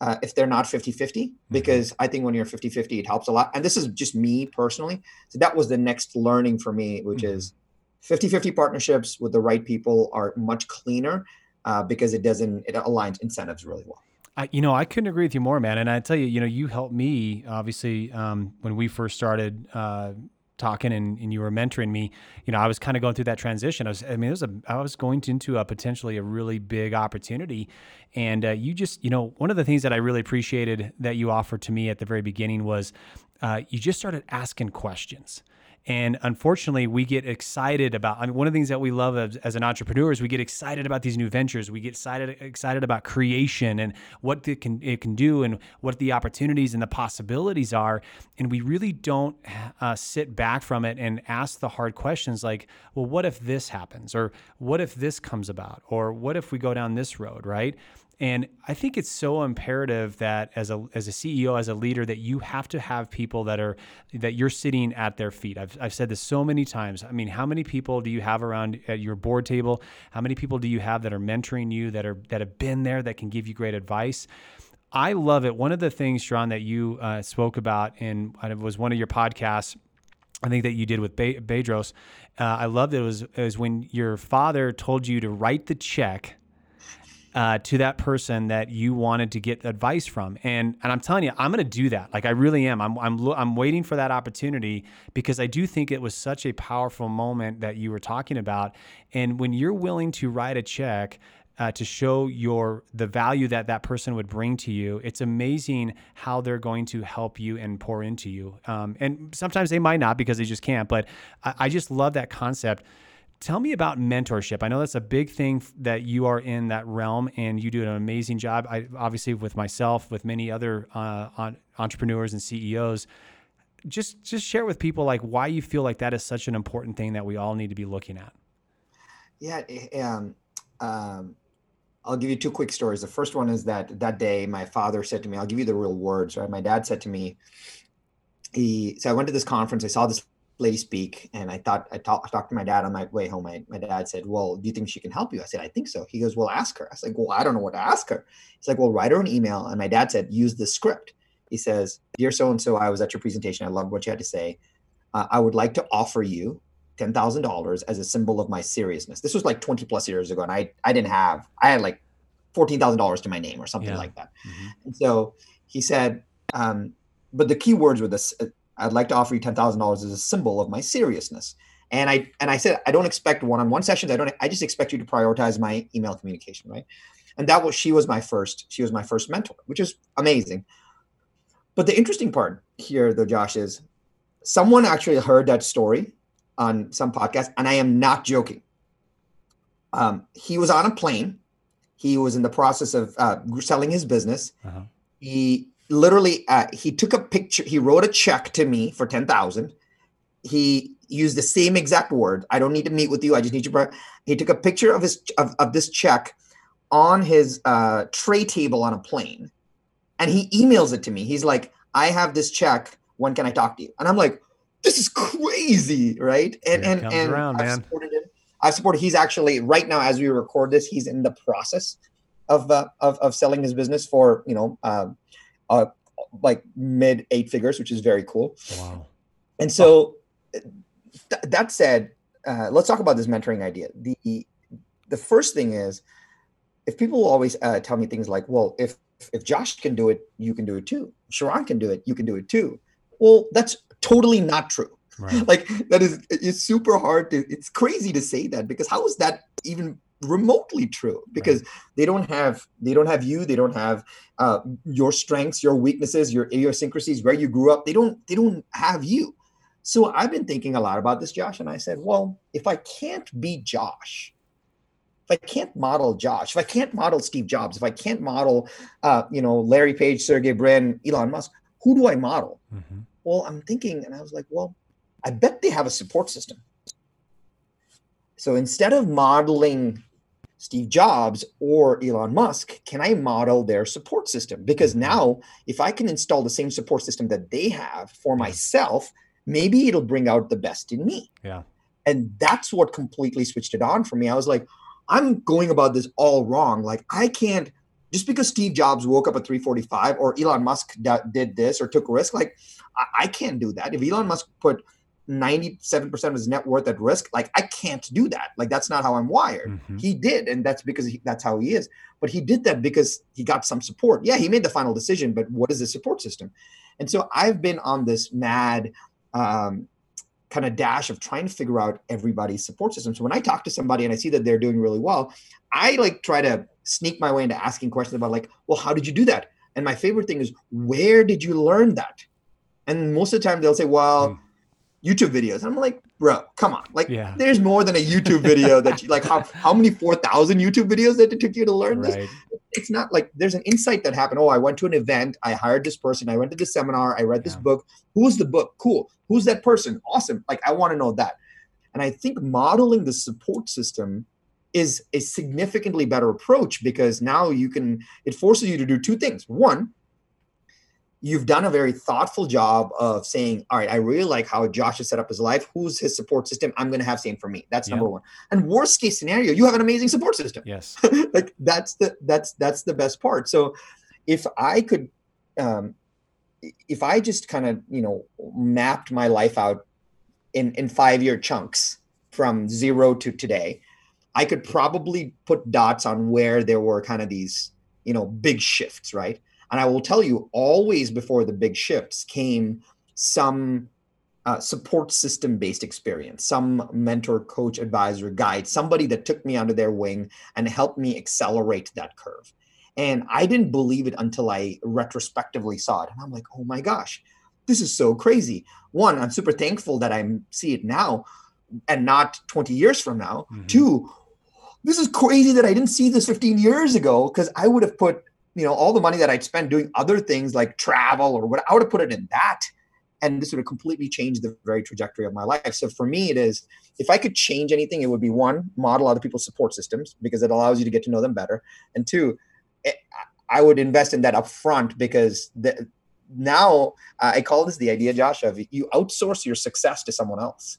S2: uh, if they're not 50 50 mm-hmm. because i think when you're 50 50 it helps a lot and this is just me personally so that was the next learning for me which mm-hmm. is 50 50 partnerships with the right people are much cleaner uh, because it doesn't it aligns incentives really well
S1: I, you know, I couldn't agree with you more, man. And I tell you, you know, you helped me obviously um, when we first started uh, talking and, and you were mentoring me, you know, I was kind of going through that transition. I was, I mean, it was a, I was going into a potentially a really big opportunity. And uh, you just, you know, one of the things that I really appreciated that you offered to me at the very beginning was uh, you just started asking questions. And unfortunately, we get excited about. I mean, one of the things that we love as, as, an entrepreneur is we get excited about these new ventures. We get excited excited about creation and what it can it can do and what the opportunities and the possibilities are. And we really don't uh, sit back from it and ask the hard questions like, well, what if this happens, or what if this comes about, or what if we go down this road, right? And I think it's so imperative that as a as a CEO, as a leader, that you have to have people that are that you're sitting at their feet. I've I've said this so many times. I mean, how many people do you have around at your board table? How many people do you have that are mentoring you, that are that have been there, that can give you great advice? I love it. One of the things, Sean, that you uh, spoke about in it was one of your podcasts. I think that you did with Be- Bedros. Uh, I loved it. it was it was when your father told you to write the check uh, to that person that you wanted to get advice from. And and I'm telling you, I'm going to do that. Like I really am. I'm I'm I'm waiting for that opportunity because I do think it was such a powerful moment that you were talking about. And when you're willing to write a check uh, to show your the value that that person would bring to you. It's amazing how they're going to help you and pour into you. Um, and sometimes they might not because they just can't. But I, I just love that concept. Tell me about mentorship. I know that's a big thing that you are in that realm, and you do an amazing job. I obviously with myself, with many other uh, entrepreneurs and CEOs. Just just share with people like why you feel like that is such an important thing that we all need to be looking at.
S2: Yeah, eh, um, um, I'll give you two quick stories. The first one is that that day my father said to me, I'll give you the real words, right? My dad said to me, he so I went to this conference, I saw this lady speak, and I thought I, talk, I talked to my dad on my way home. My, my dad said, Well, do you think she can help you? I said, I think so. He goes, Well, ask her. I was like, Well, I don't know what to ask her. He's like, Well, write her an email. And my dad said, Use the script. He says, Dear so and so, I was at your presentation. I loved what you had to say. Uh, I would like to offer you $10,000 as a symbol of my seriousness. This was like 20 plus years ago. And I, I didn't have, I had like $14,000 to my name or something yeah. like that. Mm-hmm. And so he said, um, but the key words were this, uh, I'd like to offer you $10,000 as a symbol of my seriousness. And I, and I said, I don't expect one-on-one sessions. I don't, I just expect you to prioritize my email communication. Right. And that was, she was my first, she was my first mentor, which is amazing. But the interesting part here though, Josh, is someone actually heard that story on some podcast, and I am not joking. Um, he was on a plane. He was in the process of uh, selling his business. Uh-huh. He literally uh, he took a picture. He wrote a check to me for ten thousand. He used the same exact word. I don't need to meet with you. I just need you. He took a picture of his of, of this check on his uh, tray table on a plane, and he emails it to me. He's like, "I have this check. When can I talk to you?" And I'm like, this is crazy, right? And and and around, I've man. supported him. I've supported. He's actually right now, as we record this, he's in the process of uh, of of selling his business for you know, um, uh, like mid eight figures, which is very cool. Wow. And so, th- that said, uh, let's talk about this mentoring idea. the The first thing is, if people always uh, tell me things like, "Well, if if Josh can do it, you can do it too. Sharran can do it, you can do it too." Well, that's totally not true. Right. [LAUGHS] Like that is it's super hard to it's crazy to say that because how is that even remotely true because right. they don't have they don't have you they don't have uh, your strengths your weaknesses your idiosyncrasies where you grew up they don't they don't have you so i've been thinking a lot about this josh and i said well if i can't be josh if i can't model josh if i can't model steve jobs if i can't model uh, you know larry page sergey brin elon musk who do i model mm-hmm. Well, I'm thinking, and I was like, well, I bet they have a support system. So instead of modeling Steve Jobs or Elon Musk, can I model their support system? Because mm-hmm. now, if I can install the same support system that they have for myself, maybe it'll bring out the best in me.
S1: Yeah.
S2: And that's what completely switched it on for me. I was like, I'm going about this all wrong. Like, I can't just because Steve Jobs woke up at 345 or Elon Musk did this or took a risk, like I, I can't do that. If Elon Musk put 97% of his net worth at risk, like I can't do that. Like that's not how I'm wired. Mm-hmm. He did, and that's because he, that's how he is. But he did that because he got some support. Yeah, he made the final decision, but what is the support system? And so I've been on this mad um, kind of dash of trying to figure out everybody's support system. So when I talk to somebody and I see that they're doing really well, I like try to sneak my way into asking questions about like, well, how did you do that? And my favorite thing is, where did you learn that? And most of the time they'll say, well, mm. YouTube videos. And I'm like, bro, come on. Like yeah. there's more than a YouTube video [LAUGHS] that you like how how many 4,000 YouTube videos that it took you to learn right. this? It's not like there's an insight that happened. Oh, I went to an event, I hired this person, I went to this seminar, I read yeah. this book. Who's the book? Cool. Who's that person? Awesome. Like I want to know that. And I think modeling the support system is a significantly better approach because now you can it forces you to do two things one you've done a very thoughtful job of saying all right i really like how josh has set up his life. Who's his support system? I'm going to have same for me. That's yeah. number one. And worst case scenario you have an amazing support system.
S1: Yes. [LAUGHS]
S2: Like that's the that's that's the best part. So if i could um if i just kind of you know mapped my life out in in five year chunks from zero to today I could probably put dots on where there were kind of these, you know, big shifts, right? And I will tell you, always before the big shifts came some uh, support system based experience, some mentor, coach, advisor, guide, somebody that took me under their wing and helped me accelerate that curve. And I didn't believe it until I retrospectively saw it. And I'm like, oh my gosh, this is so crazy. One, I'm super thankful that I see it now and not 20 years from now. Mm-hmm. Two, this is crazy that I didn't see this 15 years ago because I would have put, you know, all the money that I'd spend doing other things like travel or what I would have put it in that and this would have completely changed the very trajectory of my life. So for me, it is if I could change anything, it would be one, model other people's support systems because it allows you to get to know them better, and two, it, I would invest in that upfront because the, now uh, I call this the idea, Josh, of you outsource your success to someone else.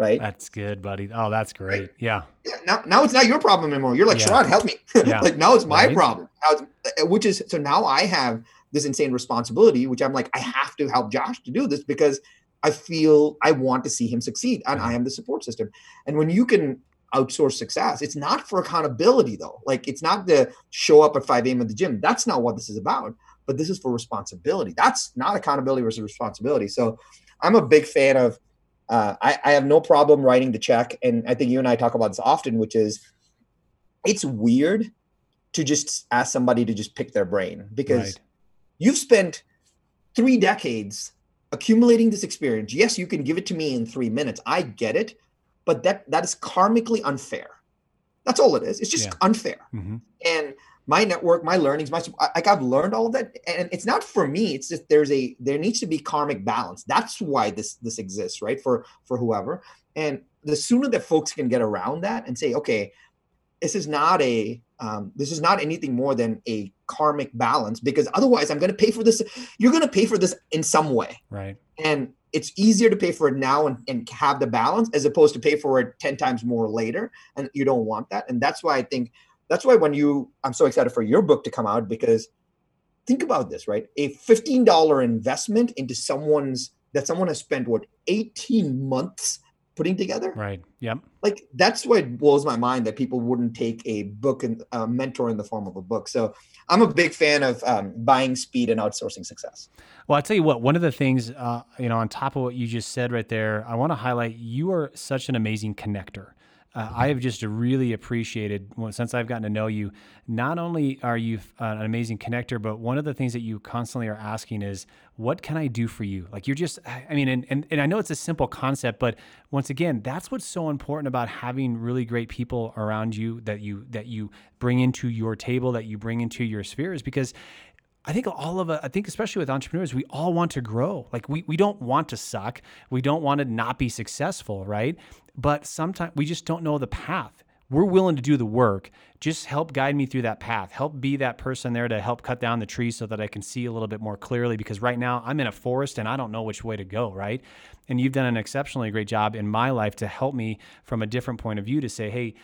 S2: Right.
S1: That's good, buddy. Oh, that's great. Right? Yeah.
S2: yeah. Now, now it's not your problem anymore. You're like, yeah. Help me. [LAUGHS] Yeah. like now it's my right? problem. Uh, which is so now I have this insane responsibility, which I'm like, I have to help Josh to do this because I feel I want to see him succeed and I am the support system. And when you can outsource success, it's not for accountability though. Like it's not the show up at 5 a.m. at the gym. That's not what this is about. But this is for responsibility. That's not accountability versus responsibility. So I'm a big fan of uh, I, I have no problem writing the check. And I think you and I talk about this often, which is it's weird to just ask somebody to just pick their brain because right You've spent three decades accumulating this experience. Yes, you can give it to me in three minutes. I get it, but that that is karmically unfair. That's all it is. It's just yeah. unfair. Mm-hmm. And my network, my learnings, my like I've learned all of that, and it's not for me. It's just there's a there needs to be karmic balance. That's why this this exists, right? For for whoever. And the sooner that folks can get around that and say, okay, this is not a um, this is not anything more than a karmic balance because otherwise i'm going to pay for this you're going to pay for this in some way
S1: right
S2: and it's easier to pay for it now and, and have the balance as opposed to pay for it 10 times more later and you don't want that and that's why i think that's why when you i'm so excited for your book to come out because think about this right a $15 investment into someone's that someone has spent what 18 months putting together.
S1: Right. Yep.
S2: Like that's what blows my mind that people wouldn't take a book and a mentor in the form of a book. So I'm a big fan of um, buying speed and outsourcing success.
S1: Well, I'll tell you what, one of the things, uh, you know, on top of what you just said right there, I want to highlight you are such an amazing connector uh, I have just really appreciated well, since I've gotten to know you. Not only are you uh, an amazing connector, but one of the things that you constantly are asking is, "What can I do for you?" Like you're just, I mean, and and, and I know it's a simple concept, but once again, that's what's so important about having really great people around you that you that you bring into your table, that you bring into your spheres, because I think all of us, I think especially with entrepreneurs, we all want to grow. Like we we don't want to suck. We don't want to not be successful, right? But sometimes we just don't know the path. We're willing to do the work. Just help guide me through that path. Help be that person there to help cut down the trees so that I can see a little bit more clearly because right now I'm in a forest and I don't know which way to go, right? And you've done an exceptionally great job in my life to help me from a different point of view to say, "Hey,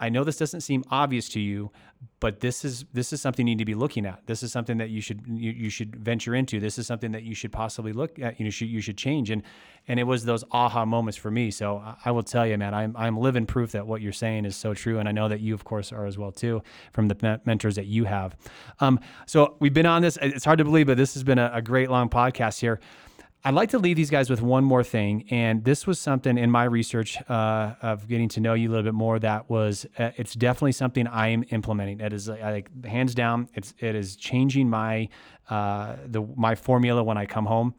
S1: I know this doesn't seem obvious to you, but this is this is something you need to be looking at. This is something that you should you, you should venture into. This is something that you should possibly look at. You know, should, you should change. And and it was those aha moments for me. So I will tell you, man, I'm I'm living proof that what you're saying is so true. And I know that you, of course, are as well too from the mentors that you have. Um, so we've been on this. It's hard to believe, but this has been a, a great long podcast here. I'd like to leave these guys with one more thing, and this was something in my research uh, of getting to know you a little bit more. That was, uh, it's definitely something I am implementing. It is like hands down, it's it is changing my uh, the my formula when I come home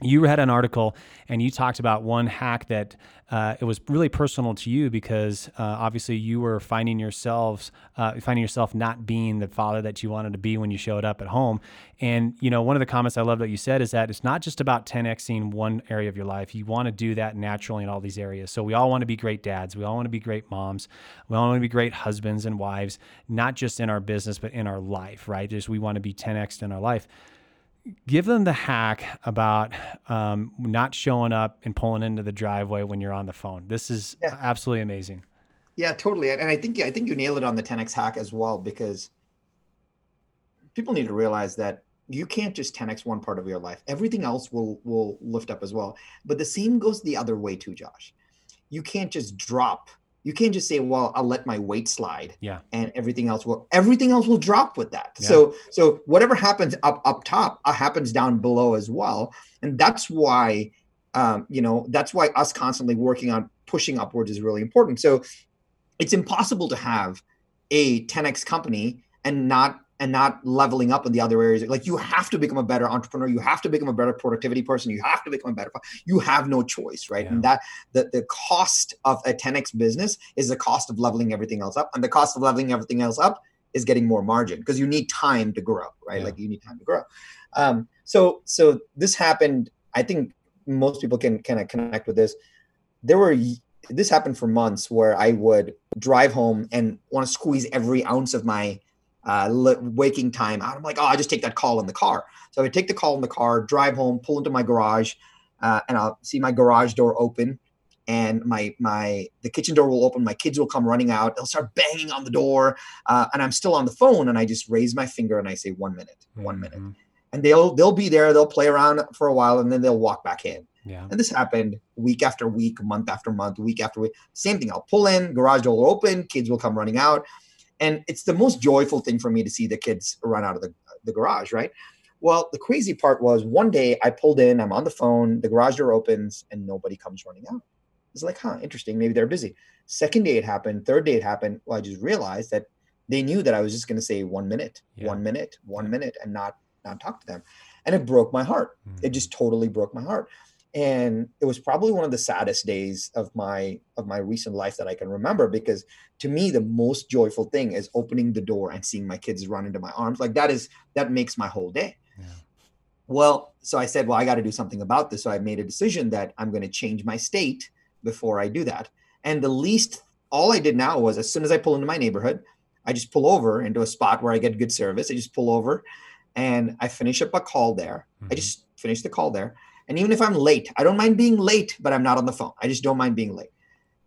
S1: you read an article and you talked about one hack that uh, it was really personal to you because uh, obviously you were finding yourselves uh, finding yourself not being the father that you wanted to be when you showed up at home. And you know one of the comments i love that you said is that it's not just about 10xing one area of your life. You want to do that naturally in all these areas. So we all want to be great dads. We all want to be great moms. We all want to be great husbands and wives not just in our business but in our life right? Just we want to be 10x in our life give them the hack about um, not showing up and pulling into the driveway when you're on the phone. This is yeah. absolutely amazing.
S2: Yeah, totally. And I think I think you nailed it on the 10x hack as well because people need to realize that you can't just 10x one part of your life. Everything else will will lift up as well. But the same goes the other way too, Josh. You can't just drop you can't just say, well, I'll let my weight slide.
S1: Yeah.
S2: And everything else will everything else will drop with that. Yeah. So so whatever happens up up top uh, happens down below as well. And that's why um, you know, that's why us constantly working on pushing upwards is really important. So it's impossible to have a 10x company and not and not leveling up in the other areas. Like you have to become a better entrepreneur. You have to become a better productivity person. You have to become a better. You have no choice, right? Yeah. And that the the cost of a 10x business is the cost of leveling everything else up, and the cost of leveling everything else up is getting more margin because you need time to grow, right? Yeah. Like you need time to grow. Um, so so this happened. I think most people can kind of connect with this. There were this happened for months where I would drive home and want to squeeze every ounce of my uh, waking time out. I'm like, oh, I just take that call in the car. So I would take the call in the car, drive home, pull into my garage, uh, and I'll see my garage door open, and my my the kitchen door will open. My kids will come running out. They'll start banging on the door, uh, and I'm still on the phone, and I just raise my finger and I say, one minute, one mm-hmm. minute, and they'll they'll be there. They'll play around for a while, and then they'll walk back in.
S1: Yeah.
S2: And this happened week after week, month after month, week after week. Same thing. I'll pull in, garage door will open, kids will come running out and it's the most joyful thing for me to see the kids run out of the, the garage right? Well the crazy part was one day i pulled in i'm on the phone the garage door opens and nobody comes running out. It's like huh interesting maybe they're busy. Second day it happened third day it happened well i just realized that they knew that i was just going to say one minute yeah. one minute one minute and not not talk to them. And it broke my heart. Mm-hmm. it just totally broke my heart and it was probably one of the saddest days of my of my recent life that i can remember because to me the most joyful thing is opening the door and seeing my kids run into my arms. Like that is that makes my whole day. Yeah. well so i said well i got to do something about this. So i made a decision that i'm going to change my state before i do that. And the least all i did now was as soon as i pull into my neighborhood i just pull over into a spot where i get good service. I just pull over and i finish up a call there. Mm-hmm. i just finish the call there and even if I'm late, I don't mind being late, but I'm not on the phone. I just don't mind being late.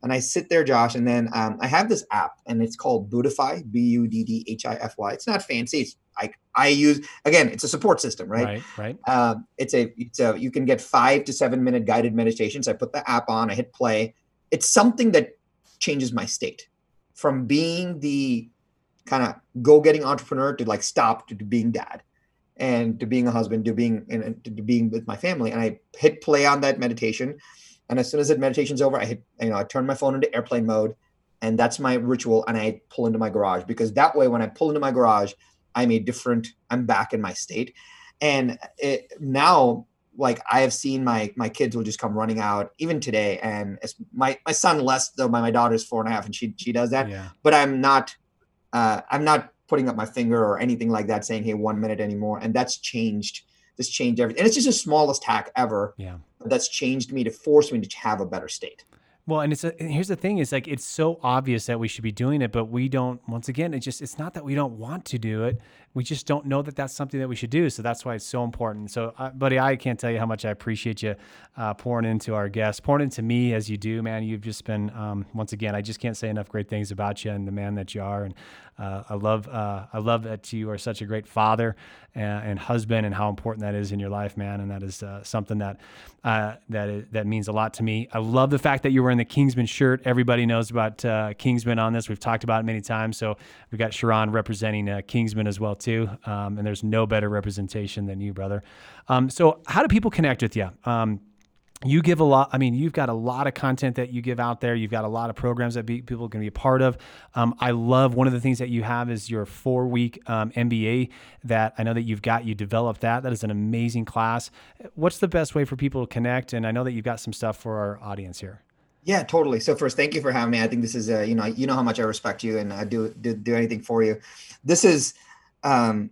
S2: And I sit there, Josh, and then um, I have this app, and it's called Buddhify, B U D D H I F Y. It's not fancy. It's like I use again. It's a support system, right?
S1: Right. Right.
S2: Um, it's a. It's a. You can get five to seven minute guided meditations. I put the app on. I hit play. It's something that changes my state from being the kind of go getting entrepreneur to like stop to, to being dad and to being a husband, to being and to being with my family. And I hit play on that meditation. And as soon as that meditation's over, I hit, you know, I turn my phone into airplane mode, and that's my ritual. And I pull into my garage because that way, when I pull into my garage, I'm a different. I'm back in my state, and it, now, like I have seen my my kids will just come running out even today, and it's my my son less though. My my daughter's four and a half, and she she does that.
S1: Yeah.
S2: But I'm not. Uh, I'm not putting up my finger or anything like that saying hey one minute anymore and that's changed this changed everything. And it's just the smallest hack ever
S1: yeah.
S2: that's changed me to force me to have a better state.
S1: Well, and it's a, and here's the thing: is like it's so obvious that we should be doing it, but we don't. Once again, it's just it's not that we don't want to do it we just don't know that that's something that we should do. So that's why it's so important. So, uh, buddy, I can't tell you how much I appreciate you uh, pouring into our guests, pouring into me as you do, man. You've just been, um, once again, I just can't say enough great things about you and the man that you are. And uh, I love, uh, I love that you are such a great father and, and, husband, and how important that is in your life, man. And that is uh, something that uh, that is, that means a lot to me. I love the fact that you're wearing the Kingsman shirt. Everybody knows about Kingsman on this. We've talked about it many times. So we've got Sharran representing Kingsman as well too, um, and there's no better representation than you, brother. Um, so, how do people connect with you? Um, you give a lot. I mean, you've got a lot of content that you give out there. You've got a lot of programs that be, people can be a part of. Um, I love one of the things that you have is your four week um, MBA that I know that you've got. You developed that. That is an amazing class. What's the best way for people to connect? And I know that you've got some stuff for our audience here.
S2: Yeah, totally. So first, thank you for having me. I think this is, a, you know, you know how much I respect you, and I do do, do anything for you. This is um,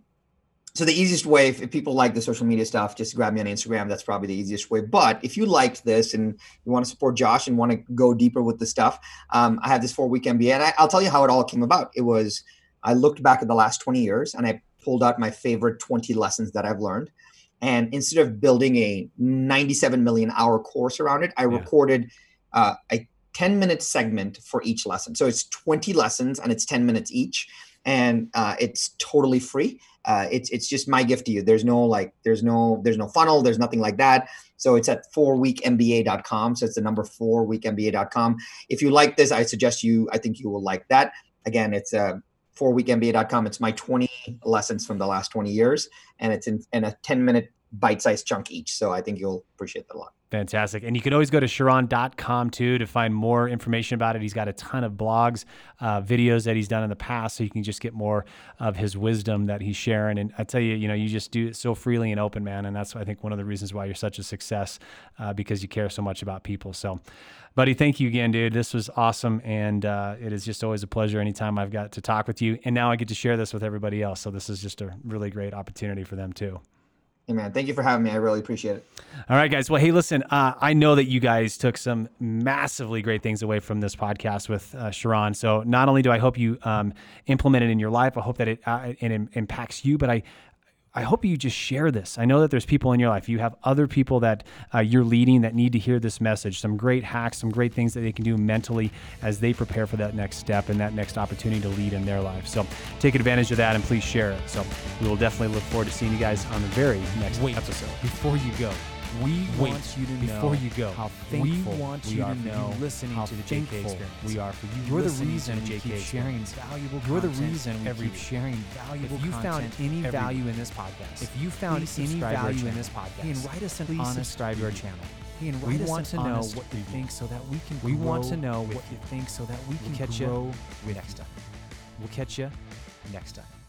S2: so the easiest way, if, if, people like the social media stuff, just grab me on Instagram. That's probably the easiest way. But if you liked this and you want to support Josh and want to go deeper with the stuff, um, I have this four week MBA, and I, I'll tell you how it all came about. It was I looked back at the last 20 years and I pulled out my favorite 20 lessons that I've learned. And instead of building a 97 million hour course around it, I yeah. recorded uh, a 10 minute segment for each lesson. So it's 20 lessons and it's 10 minutes each and uh, it's totally free. uh, it's it's just my gift to you. There's no like there's no there's no funnel. There's nothing like that. So it's at fourweekmba.com. So it's the number fourweekmba.com. If you like this, I suggest you. I think you will like that. Again, it's uh, fourweekmba.com. It's my 20 lessons from the last 20 years, and it's in, in a 10 minute bite-sized chunk each. So I think you'll appreciate that a lot.
S1: Fantastic. And you can always go to Sharran.com too to find more information about it. He's got a ton of blogs, uh, videos that he's done in the past, so you can just get more of his wisdom that he's sharing. And I tell you, you know, you just do it so freely and open, man. And that's, I think, one of the reasons why you're such a success uh, because you care so much about people. So, buddy, thank you again, dude. This was awesome. And uh, it is just always a pleasure anytime I've got to talk with you. And now I get to share this with everybody else. So, this is just a really great opportunity for them too.
S2: Hey man, thank you for having me. I really appreciate it.
S1: All right, guys. Well, hey, listen, uh, I know that you guys took some massively great things away from this podcast with uh, Sharran. So not only do I hope you um, implement it in your life, I hope that it, uh, it impacts you, but I, I hope you just share this. I know that there's people in your life. You have other people that uh, you're leading that need to hear this message. Some great hacks, some great things that they can do mentally as they prepare for that next step and that next opportunity to lead in their life. So take advantage of that and please share it. So we will definitely look forward to seeing you guys on the very next Wait, episode.
S4: Before you go, we Wait, want you to know
S1: before you go
S4: how thankful we want you we to know
S1: listening
S4: how
S1: to the JK experience.
S4: We are for you.
S1: You're the reason
S4: we keep sharing valuable.
S1: You're the reason we
S4: keep sharing valuable.
S1: If you found any value in this podcast,
S4: if you found any value in this podcast,
S1: and write us an
S4: please
S1: honest
S4: subscribe to our channel.
S1: And we want to know what you think so that we can.
S4: We want to know
S1: what you think so that we can
S4: catch you next time.
S1: We'll catch you next time.